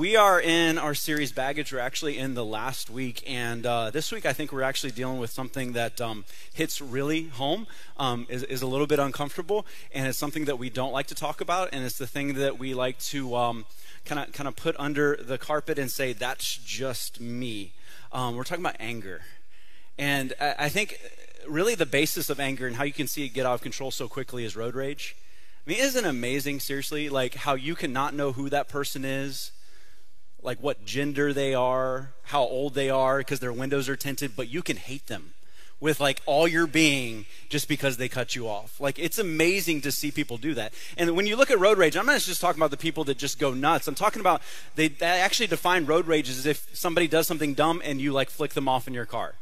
We are in our series Baggage. We're actually in the last week, and uh, this week I think we're actually dealing with something that um, hits really home, um, is, is, a little bit uncomfortable, and it's something that we don't like to talk about, and it's the thing that we like to kind of kind of put under the carpet and say that's just me. Um, we're talking about anger, and I, I think really the basis of anger and how you can see it get out of control so quickly is road rage. I mean, isn't it amazing, seriously, like how you cannot know who that person is? Like what gender they are, how old they are, because their windows are tinted, but you can hate them with like all your being just because they cut you off. Like it's amazing to see people do that. And when you look at road rage, I'm not just talking about the people that just go nuts. I'm talking about they, they actually define road rage as if somebody does something dumb and you like flick them off in your car.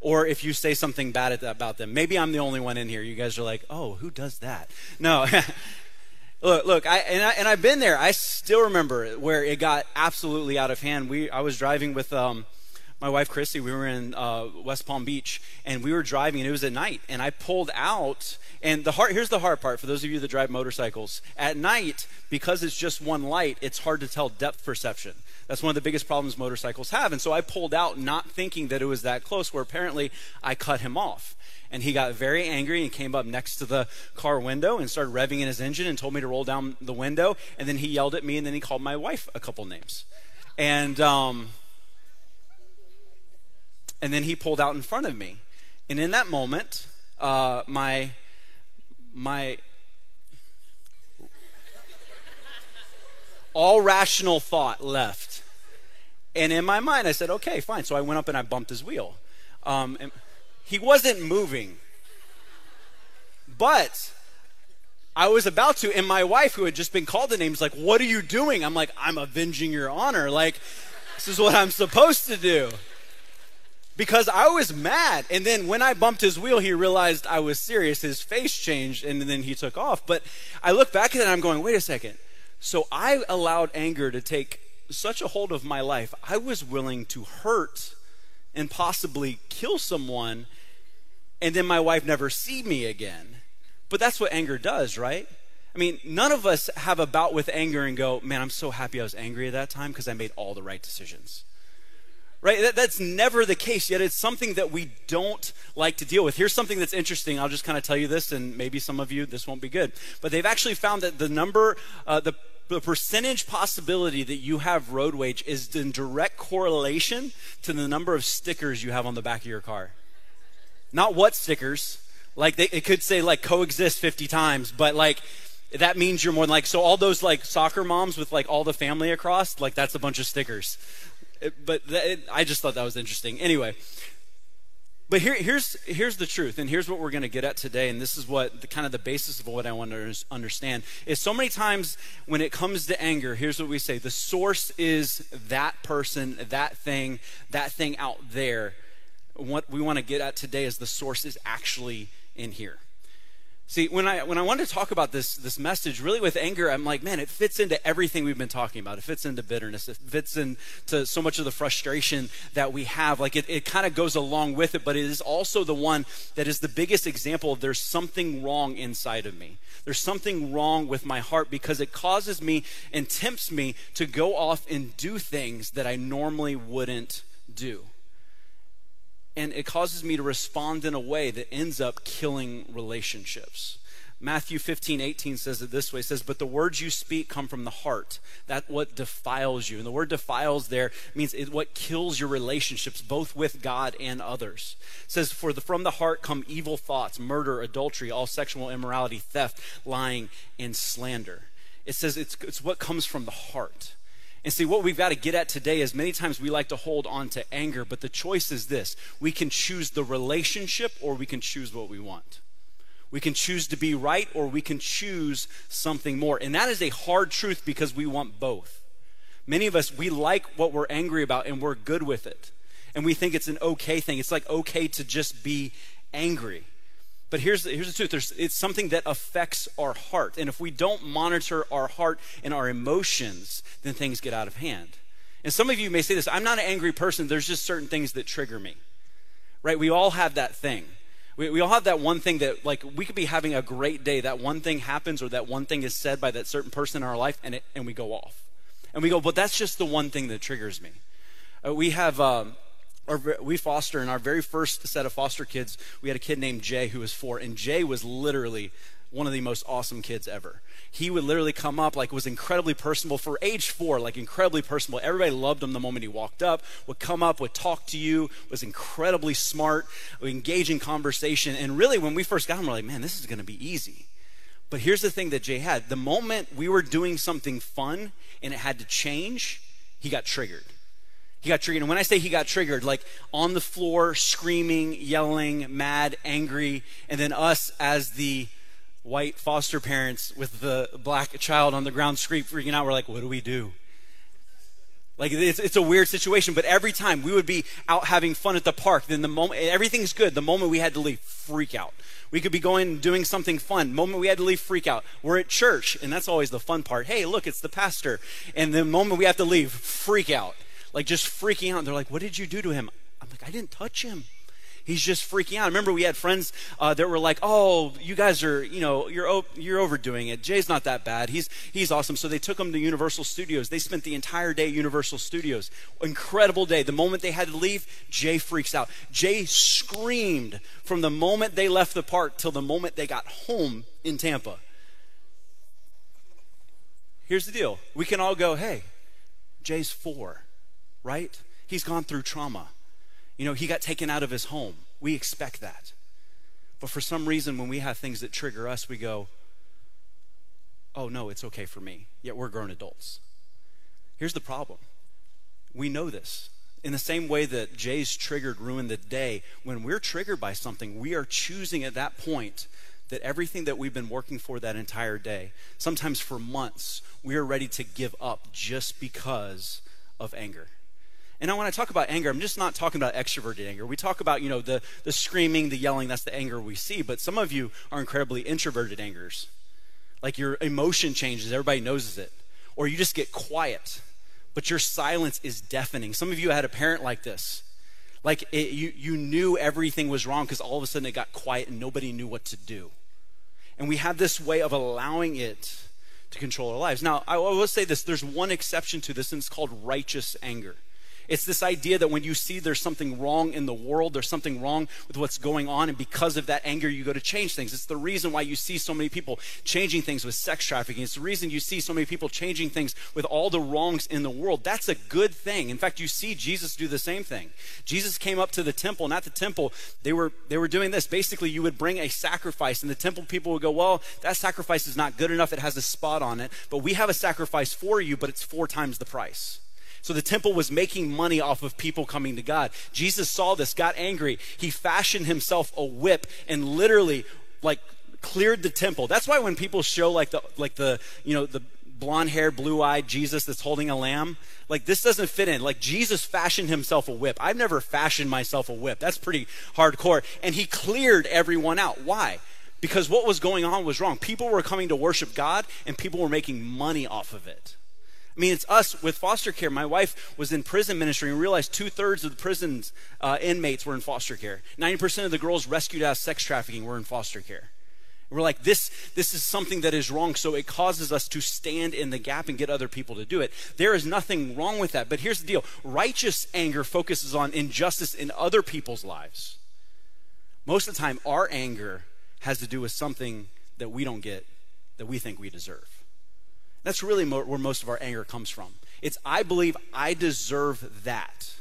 Or if you say something bad about them. Maybe I'm the only one in here. You guys are like, oh, who does that? No. Look, look, I and, I and I've been there. I still remember where it got absolutely out of hand. We I was driving with um, my wife Christy. We were in uh, West Palm Beach, and we were driving, and it was at night. And I pulled out, and the hard here's the hard part for those of you that drive motorcycles. At night, because it's just one light, it's hard to tell depth perception. That's one of the biggest problems motorcycles have. And so I pulled out, not thinking that it was that close. Where apparently I cut him off and he got very angry and came up next to the car window and started revving in his engine and told me to roll down the window. And then he yelled at me and then he called my wife a couple names. And, um, and then he pulled out in front of me. And in that moment, uh, my, my, all rational thought left. And in my mind, I said, okay, fine. So I went up and I bumped his wheel. Um, and, he wasn't moving. But I was about to, and my wife, who had just been called the name, is like, What are you doing? I'm like, I'm avenging your honor. Like, this is what I'm supposed to do. Because I was mad. And then when I bumped his wheel, he realized I was serious. His face changed, and then he took off. But I look back at it and I'm going, Wait a second. So I allowed anger to take such a hold of my life. I was willing to hurt and possibly kill someone and then my wife never see me again. But that's what anger does, right? I mean, none of us have a bout with anger and go, man, I'm so happy I was angry at that time because I made all the right decisions. Right? That, that's never the case, yet it's something that we don't like to deal with. Here's something that's interesting. I'll just kind of tell you this, and maybe some of you, this won't be good. But they've actually found that the number, uh, the the percentage possibility that you have road rage is in direct correlation to the number of stickers you have on the back of your car. Not what stickers. Like they, it could say like coexist 50 times, but like that means you're more like so all those like soccer moms with like all the family across, like that's a bunch of stickers. It, but it, I just thought that was interesting. Anyway, but here, here's, here's the truth, and here's what we're going to get at today, and this is what the, kind of the basis of what I want to understand is so many times when it comes to anger, here's what we say the source is that person, that thing, that thing out there. What we want to get at today is the source is actually in here. See, when I when I wanted to talk about this this message, really with anger, I'm like, man, it fits into everything we've been talking about. It fits into bitterness. It fits into so much of the frustration that we have. Like it, it kind of goes along with it, but it is also the one that is the biggest example of there's something wrong inside of me. There's something wrong with my heart because it causes me and tempts me to go off and do things that I normally wouldn't do and it causes me to respond in a way that ends up killing relationships. Matthew 15, 18 says it this way. It says, But the words you speak come from the heart. That what defiles you. And the word defiles there means it what kills your relationships, both with God and others. It says, For the, from the heart come evil thoughts, murder, adultery, all sexual immorality, theft, lying, and slander. It says it's, it's what comes from the heart. And see, what we've got to get at today is many times we like to hold on to anger, but the choice is this we can choose the relationship or we can choose what we want. We can choose to be right or we can choose something more. And that is a hard truth because we want both. Many of us, we like what we're angry about and we're good with it. And we think it's an okay thing. It's like okay to just be angry. But here's the, here's the truth There's, it's something that affects our heart. And if we don't monitor our heart and our emotions, then things get out of hand. And some of you may say this I'm not an angry person, there's just certain things that trigger me. Right? We all have that thing. We, we all have that one thing that, like, we could be having a great day. That one thing happens, or that one thing is said by that certain person in our life, and, it, and we go off. And we go, but that's just the one thing that triggers me. Uh, we have, um, our, we foster in our very first set of foster kids, we had a kid named Jay who was four, and Jay was literally one of the most awesome kids ever. He would literally come up, like, was incredibly personable for age four, like, incredibly personable. Everybody loved him the moment he walked up, would come up, would talk to you, was incredibly smart, in conversation. And really, when we first got him, we're like, man, this is going to be easy. But here's the thing that Jay had the moment we were doing something fun and it had to change, he got triggered. He got triggered. And when I say he got triggered, like on the floor, screaming, yelling, mad, angry, and then us as the white foster parents with the black child on the ground screaming, freaking out. We're like, what do we do? Like it's, it's a weird situation, but every time we would be out having fun at the park, then the moment everything's good, the moment we had to leave, freak out. We could be going and doing something fun. Moment we had to leave, freak out. We're at church, and that's always the fun part. Hey, look, it's the pastor. And the moment we have to leave, freak out. Like just freaking out. And they're like, What did you do to him? I'm like, I didn't touch him he's just freaking out. Remember, we had friends uh, that were like, "Oh, you guys are, you know, you're you're overdoing it. Jay's not that bad. He's he's awesome." So they took him to Universal Studios. They spent the entire day at Universal Studios. Incredible day. The moment they had to leave, Jay freaks out. Jay screamed from the moment they left the park till the moment they got home in Tampa. Here's the deal. We can all go, "Hey, Jay's 4." Right? He's gone through trauma. You know, he got taken out of his home. We expect that. But for some reason, when we have things that trigger us, we go, oh, no, it's okay for me. Yet we're grown adults. Here's the problem we know this. In the same way that Jay's triggered ruined the day, when we're triggered by something, we are choosing at that point that everything that we've been working for that entire day, sometimes for months, we are ready to give up just because of anger. And when I talk about anger, I'm just not talking about extroverted anger. We talk about, you know, the, the screaming, the yelling, that's the anger we see. But some of you are incredibly introverted angers. Like your emotion changes, everybody knows it. Or you just get quiet, but your silence is deafening. Some of you had a parent like this. Like it, you, you knew everything was wrong because all of a sudden it got quiet and nobody knew what to do. And we have this way of allowing it to control our lives. Now, I will say this there's one exception to this, and it's called righteous anger. It's this idea that when you see there's something wrong in the world, there's something wrong with what's going on, and because of that anger, you go to change things. It's the reason why you see so many people changing things with sex trafficking. It's the reason you see so many people changing things with all the wrongs in the world. That's a good thing. In fact, you see Jesus do the same thing. Jesus came up to the temple, at the temple, they were they were doing this. Basically, you would bring a sacrifice, and the temple people would go, Well, that sacrifice is not good enough, it has a spot on it, but we have a sacrifice for you, but it's four times the price. So the temple was making money off of people coming to God. Jesus saw this, got angry. He fashioned himself a whip and literally like cleared the temple. That's why when people show like the like the, you know, the blonde haired, blue eyed Jesus that's holding a lamb. Like, this doesn't fit in. Like, Jesus fashioned himself a whip. I've never fashioned myself a whip. That's pretty hardcore. And he cleared everyone out. Why? Because what was going on was wrong. People were coming to worship God, and people were making money off of it. I mean, it's us with foster care. My wife was in prison ministry and realized two thirds of the prison's uh, inmates were in foster care. 90% of the girls rescued out of sex trafficking were in foster care. We're like, this, this is something that is wrong, so it causes us to stand in the gap and get other people to do it. There is nothing wrong with that. But here's the deal righteous anger focuses on injustice in other people's lives. Most of the time, our anger has to do with something that we don't get that we think we deserve. That's really mo- where most of our anger comes from. It's, I believe I deserve that.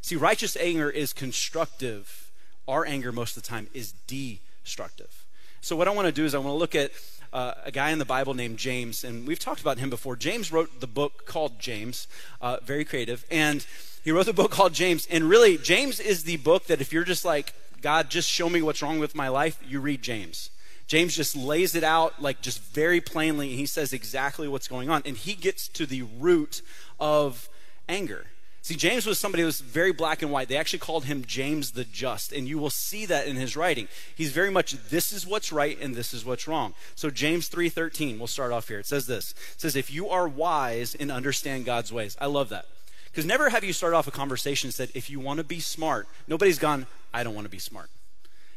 See, righteous anger is constructive. Our anger, most of the time, is destructive. So, what I want to do is I want to look at uh, a guy in the Bible named James, and we've talked about him before. James wrote the book called James, uh, very creative, and he wrote the book called James. And really, James is the book that if you're just like, God, just show me what's wrong with my life, you read James. James just lays it out like just very plainly, and he says exactly what's going on. And he gets to the root of anger. See, James was somebody who was very black and white. They actually called him James the Just, and you will see that in his writing. He's very much this is what's right and this is what's wrong. So James 3:13, we'll start off here. It says this. It says if you are wise and understand God's ways. I love that. Because never have you started off a conversation and said if you want to be smart, nobody's gone, I don't want to be smart.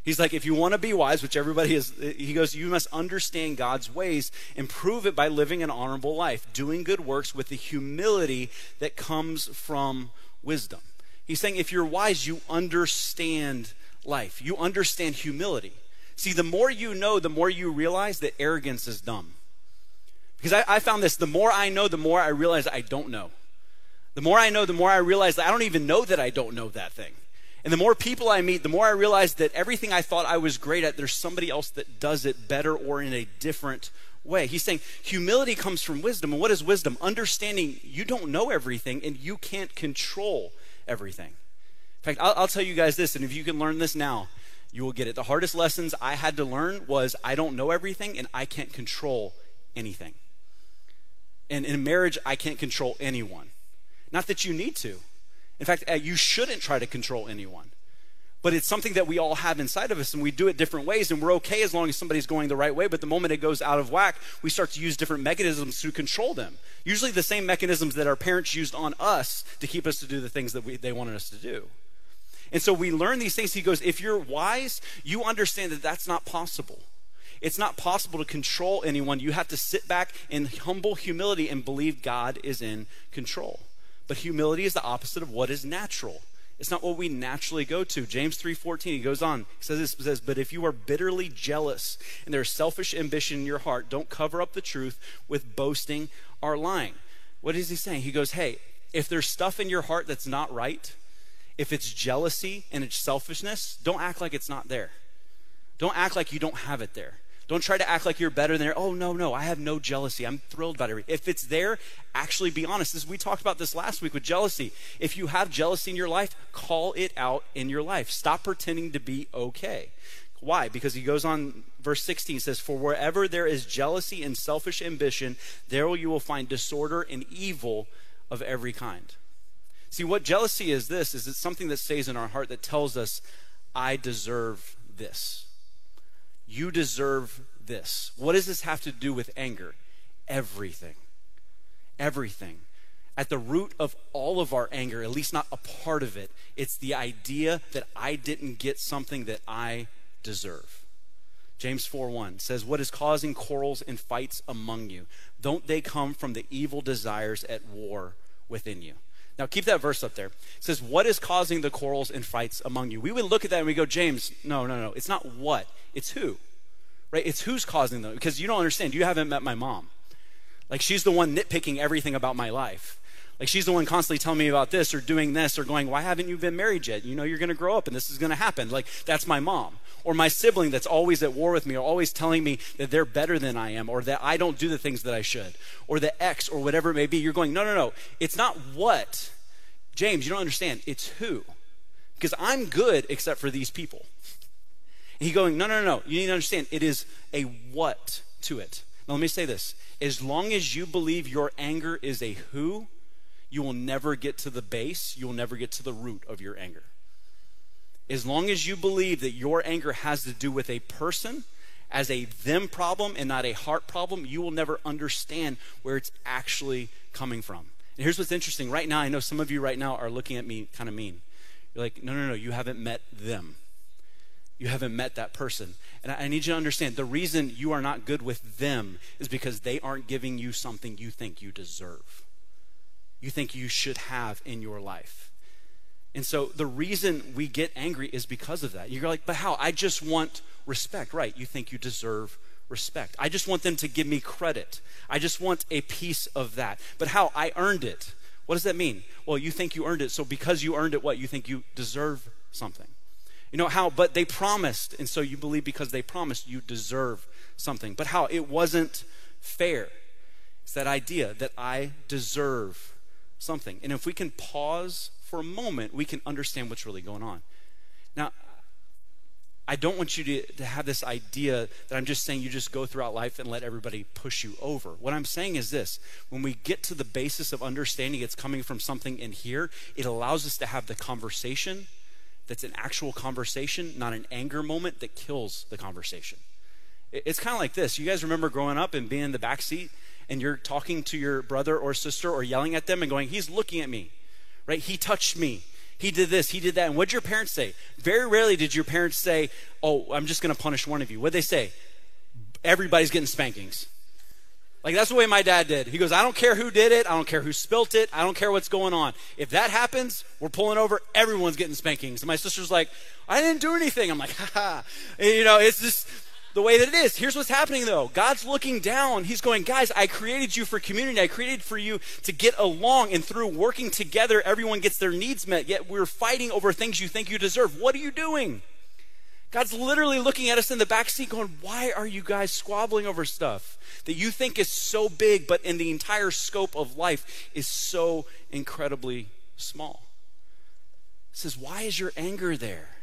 He's like, if you want to be wise, which everybody is, he goes, you must understand God's ways and prove it by living an honorable life, doing good works with the humility that comes from wisdom. He's saying, if you're wise, you understand life, you understand humility. See, the more you know, the more you realize that arrogance is dumb. Because I, I found this the more I know, the more I realize I don't know. The more I know, the more I realize that I don't even know that I don't know that thing. And the more people I meet, the more I realize that everything I thought I was great at, there's somebody else that does it better or in a different way. He's saying humility comes from wisdom. And what is wisdom? Understanding you don't know everything and you can't control everything. In fact, I'll, I'll tell you guys this, and if you can learn this now, you will get it. The hardest lessons I had to learn was I don't know everything and I can't control anything. And in marriage, I can't control anyone. Not that you need to. In fact, uh, you shouldn't try to control anyone. But it's something that we all have inside of us, and we do it different ways, and we're okay as long as somebody's going the right way. But the moment it goes out of whack, we start to use different mechanisms to control them. Usually, the same mechanisms that our parents used on us to keep us to do the things that we, they wanted us to do. And so we learn these things. He goes, If you're wise, you understand that that's not possible. It's not possible to control anyone. You have to sit back in humble humility and believe God is in control. But humility is the opposite of what is natural. It's not what we naturally go to. James 3:14 he goes on. He says this says, "But if you are bitterly jealous and there's selfish ambition in your heart, don't cover up the truth with boasting or lying." What is he saying? He goes, "Hey, if there's stuff in your heart that's not right, if it's jealousy and it's selfishness, don't act like it's not there. Don't act like you don't have it there. Don't try to act like you're better than. Oh, no, no, I have no jealousy. I'm thrilled about it. If it's there, actually be honest. This, we talked about this last week with jealousy. If you have jealousy in your life, call it out in your life. Stop pretending to be okay. Why? Because he goes on, verse 16 says, For wherever there is jealousy and selfish ambition, there you will find disorder and evil of every kind. See, what jealousy is this is it's something that stays in our heart that tells us, I deserve this. You deserve this. What does this have to do with anger? Everything. Everything. At the root of all of our anger, at least not a part of it, it's the idea that I didn't get something that I deserve. James 4 1 says, What is causing quarrels and fights among you? Don't they come from the evil desires at war within you? Now, keep that verse up there. It says, What is causing the quarrels and fights among you? We would look at that and we go, James, no, no, no. It's not what, it's who. Right? It's who's causing them. Because you don't understand. You haven't met my mom. Like, she's the one nitpicking everything about my life. Like, she's the one constantly telling me about this or doing this or going, Why haven't you been married yet? You know, you're going to grow up and this is going to happen. Like, that's my mom. Or my sibling that's always at war with me or always telling me that they're better than I am or that I don't do the things that I should. Or the ex or whatever it may be. You're going, No, no, no. It's not what. James, you don't understand. It's who. Because I'm good except for these people. And he going, No, no, no, no. You need to understand. It is a what to it. Now, let me say this. As long as you believe your anger is a who, you will never get to the base, you will never get to the root of your anger. As long as you believe that your anger has to do with a person as a them problem and not a heart problem, you will never understand where it's actually coming from. And here's what's interesting. Right now, I know some of you right now are looking at me kind of mean. You're like, no, no, no, you haven't met them. You haven't met that person. And I, I need you to understand the reason you are not good with them is because they aren't giving you something you think you deserve you think you should have in your life. And so the reason we get angry is because of that. You're like, but how? I just want respect. Right. You think you deserve respect. I just want them to give me credit. I just want a piece of that. But how? I earned it. What does that mean? Well, you think you earned it. So because you earned it, what? You think you deserve something. You know how? But they promised. And so you believe because they promised, you deserve something. But how? It wasn't fair. It's that idea that I deserve something. And if we can pause for a moment, we can understand what's really going on. Now, I don't want you to, to have this idea that I'm just saying you just go throughout life and let everybody push you over. What I'm saying is this when we get to the basis of understanding it's coming from something in here, it allows us to have the conversation that's an actual conversation, not an anger moment that kills the conversation. It's kind of like this. You guys remember growing up and being in the back seat and you're talking to your brother or sister or yelling at them and going, He's looking at me, right? He touched me. He did this, he did that. And what'd your parents say? Very rarely did your parents say, Oh, I'm just going to punish one of you. What'd they say? Everybody's getting spankings. Like that's the way my dad did. He goes, I don't care who did it. I don't care who spilt it. I don't care what's going on. If that happens, we're pulling over. Everyone's getting spankings. And my sister's like, I didn't do anything. I'm like, ha ha. you know, it's just the way that it is. Here's what's happening though. God's looking down. He's going, guys, I created you for community. I created for you to get along and through working together, everyone gets their needs met. Yet we're fighting over things you think you deserve. What are you doing? God's literally looking at us in the back seat going, Why are you guys squabbling over stuff that you think is so big, but in the entire scope of life is so incredibly small? He says, Why is your anger there?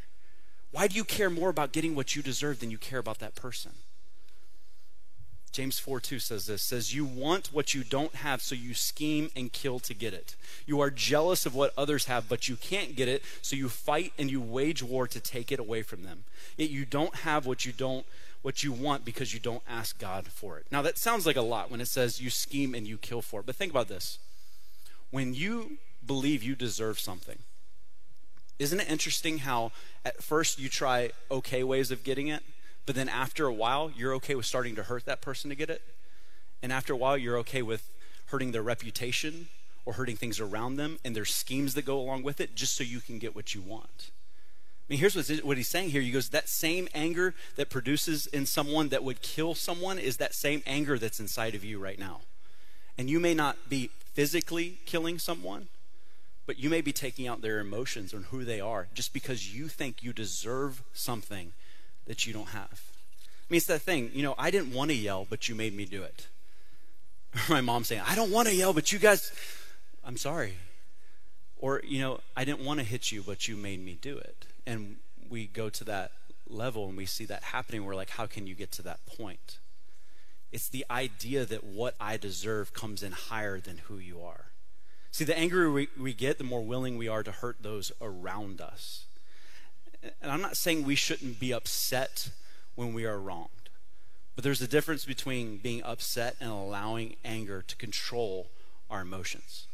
Why do you care more about getting what you deserve than you care about that person? James 4 2 says this says, You want what you don't have, so you scheme and kill to get it. You are jealous of what others have, but you can't get it, so you fight and you wage war to take it away from them. Yet you don't have what you don't what you want because you don't ask God for it. Now that sounds like a lot when it says you scheme and you kill for it. But think about this. When you believe you deserve something, isn't it interesting how at first you try okay ways of getting it? But then after a while, you're okay with starting to hurt that person to get it. And after a while, you're okay with hurting their reputation or hurting things around them and there's schemes that go along with it just so you can get what you want. I mean, here's what he's saying here. He goes, That same anger that produces in someone that would kill someone is that same anger that's inside of you right now. And you may not be physically killing someone, but you may be taking out their emotions and who they are just because you think you deserve something that you don't have. I mean, it's that thing, you know, I didn't want to yell, but you made me do it. My mom saying, I don't want to yell, but you guys, I'm sorry. Or, you know, I didn't want to hit you, but you made me do it. And we go to that level and we see that happening. We're like, how can you get to that point? It's the idea that what I deserve comes in higher than who you are. See, the angrier we, we get, the more willing we are to hurt those around us and I'm not saying we shouldn't be upset when we are wronged, but there's a difference between being upset and allowing anger to control our emotions.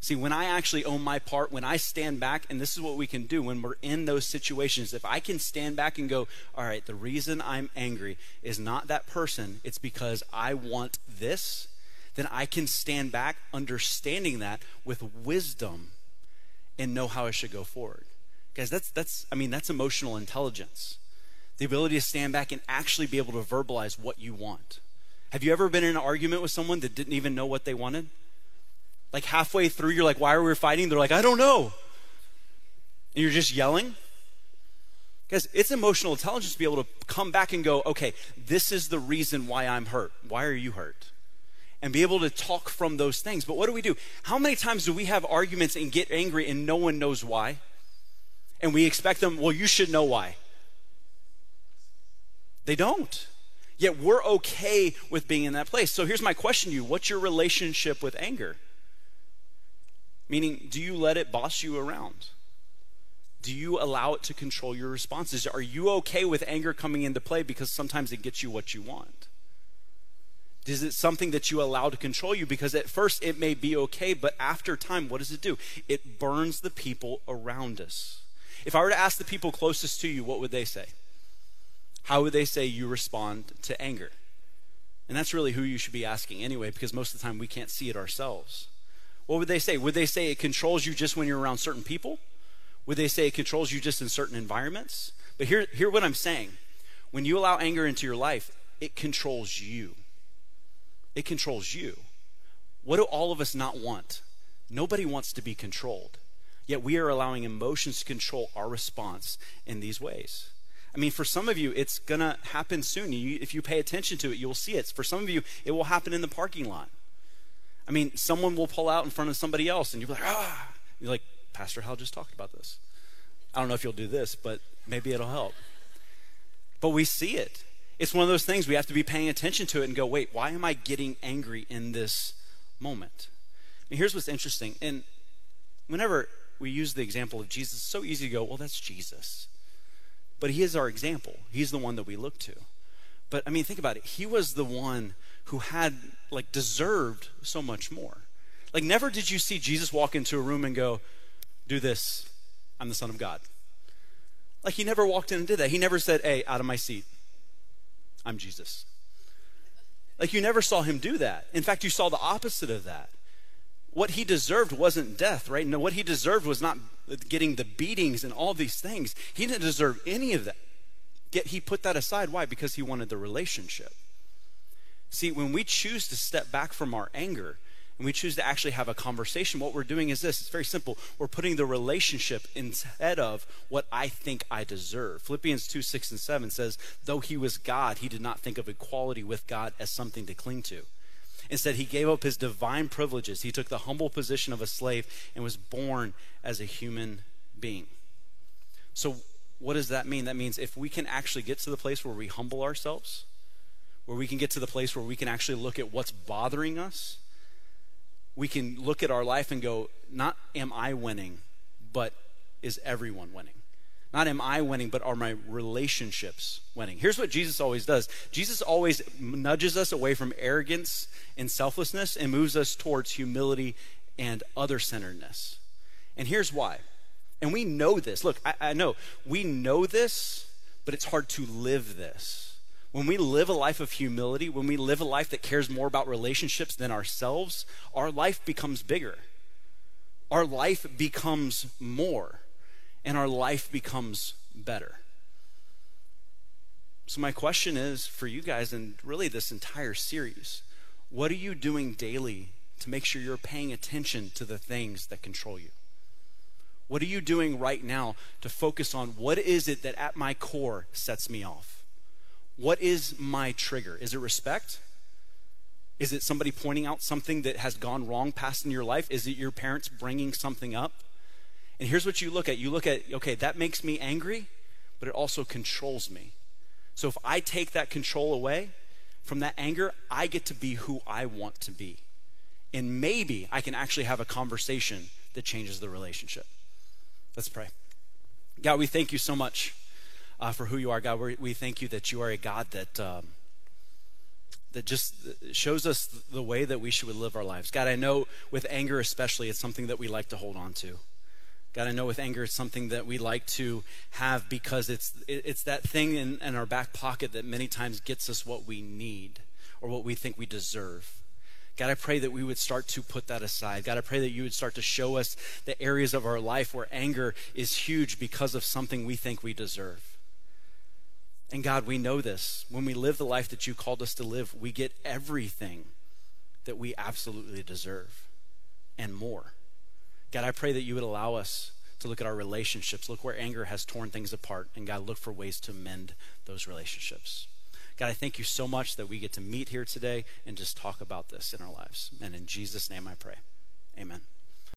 See, when I actually own my part, when I stand back, and this is what we can do when we're in those situations, if I can stand back and go, all right, the reason I'm angry is not that person, it's because I want this, then I can stand back understanding that with wisdom and know how I should go forward. Guys, that's, that's, I mean, that's emotional intelligence. The ability to stand back and actually be able to verbalize what you want. Have you ever been in an argument with someone that didn't even know what they wanted? Like halfway through, you're like, why are we fighting? They're like, I don't know. And you're just yelling? Guys, it's emotional intelligence to be able to come back and go, okay, this is the reason why I'm hurt. Why are you hurt? And be able to talk from those things. But what do we do? How many times do we have arguments and get angry and no one knows why? and we expect them, well, you should know why. They don't. Yet we're okay with being in that place. So here's my question to you What's your relationship with anger? Meaning, do you let it boss you around? Do you allow it to control your responses? Are you okay with anger coming into play because sometimes it gets you what you want? Is it something that you allow to control you? Because at first it may be okay, but after time, what does it do? It burns the people around us. If I were to ask the people closest to you, what would they say? How would they say you respond to anger? And that's really who you should be asking anyway, because most of the time we can't see it ourselves. What would they say? Would they say it controls you just when you're around certain people? Would they say it controls you just in certain environments? But hear, hear what I'm saying. When you allow anger into your life, it controls you. It controls you. What do all of us not want? Nobody wants to be controlled. Yet we are allowing emotions to control our response in these ways. I mean, for some of you, it's going to happen soon. You, if you pay attention to it, you'll see it. For some of you, it will happen in the parking lot. I mean, someone will pull out in front of somebody else, and you'll be like, ah. You're like, Pastor Hal just talked about this. I don't know if you'll do this, but maybe it'll help. But we see it. It's one of those things we have to be paying attention to it and go, wait, why am I getting angry in this moment? And here's what's interesting. And whenever we use the example of Jesus, it's so easy to go, well, that's Jesus. But he is our example. He's the one that we look to. But I mean, think about it. He was the one who had, like, deserved so much more. Like, never did you see Jesus walk into a room and go, do this, I'm the Son of God. Like he never walked in and did that. He never said, Hey, out of my seat. I'm Jesus. Like you never saw him do that. In fact, you saw the opposite of that. What he deserved wasn't death, right? No, what he deserved was not getting the beatings and all these things. He didn't deserve any of that. Yet he put that aside. Why? Because he wanted the relationship. See, when we choose to step back from our anger and we choose to actually have a conversation, what we're doing is this it's very simple. We're putting the relationship instead of what I think I deserve. Philippians 2 6 and 7 says, Though he was God, he did not think of equality with God as something to cling to. Instead, he gave up his divine privileges. He took the humble position of a slave and was born as a human being. So, what does that mean? That means if we can actually get to the place where we humble ourselves, where we can get to the place where we can actually look at what's bothering us, we can look at our life and go, not am I winning, but is everyone winning? Not am I winning, but are my relationships winning? Here's what Jesus always does Jesus always nudges us away from arrogance and selflessness and moves us towards humility and other centeredness. And here's why. And we know this. Look, I, I know we know this, but it's hard to live this. When we live a life of humility, when we live a life that cares more about relationships than ourselves, our life becomes bigger. Our life becomes more, and our life becomes better. So, my question is for you guys, and really this entire series what are you doing daily to make sure you're paying attention to the things that control you? What are you doing right now to focus on what is it that at my core sets me off? What is my trigger? Is it respect? Is it somebody pointing out something that has gone wrong past in your life? Is it your parents bringing something up? And here's what you look at you look at, okay, that makes me angry, but it also controls me. So if I take that control away from that anger, I get to be who I want to be. And maybe I can actually have a conversation that changes the relationship. Let's pray. God, we thank you so much uh, for who you are, God. we we thank you that you are a God that. Um, that just shows us the way that we should live our lives. God, I know with anger especially, it's something that we like to hold on to. God, I know with anger, it's something that we like to have because it's it's that thing in, in our back pocket that many times gets us what we need or what we think we deserve. God, I pray that we would start to put that aside. God, I pray that you would start to show us the areas of our life where anger is huge because of something we think we deserve. And God, we know this. When we live the life that you called us to live, we get everything that we absolutely deserve and more. God, I pray that you would allow us to look at our relationships, look where anger has torn things apart, and God, look for ways to mend those relationships. God, I thank you so much that we get to meet here today and just talk about this in our lives. And in Jesus' name I pray. Amen.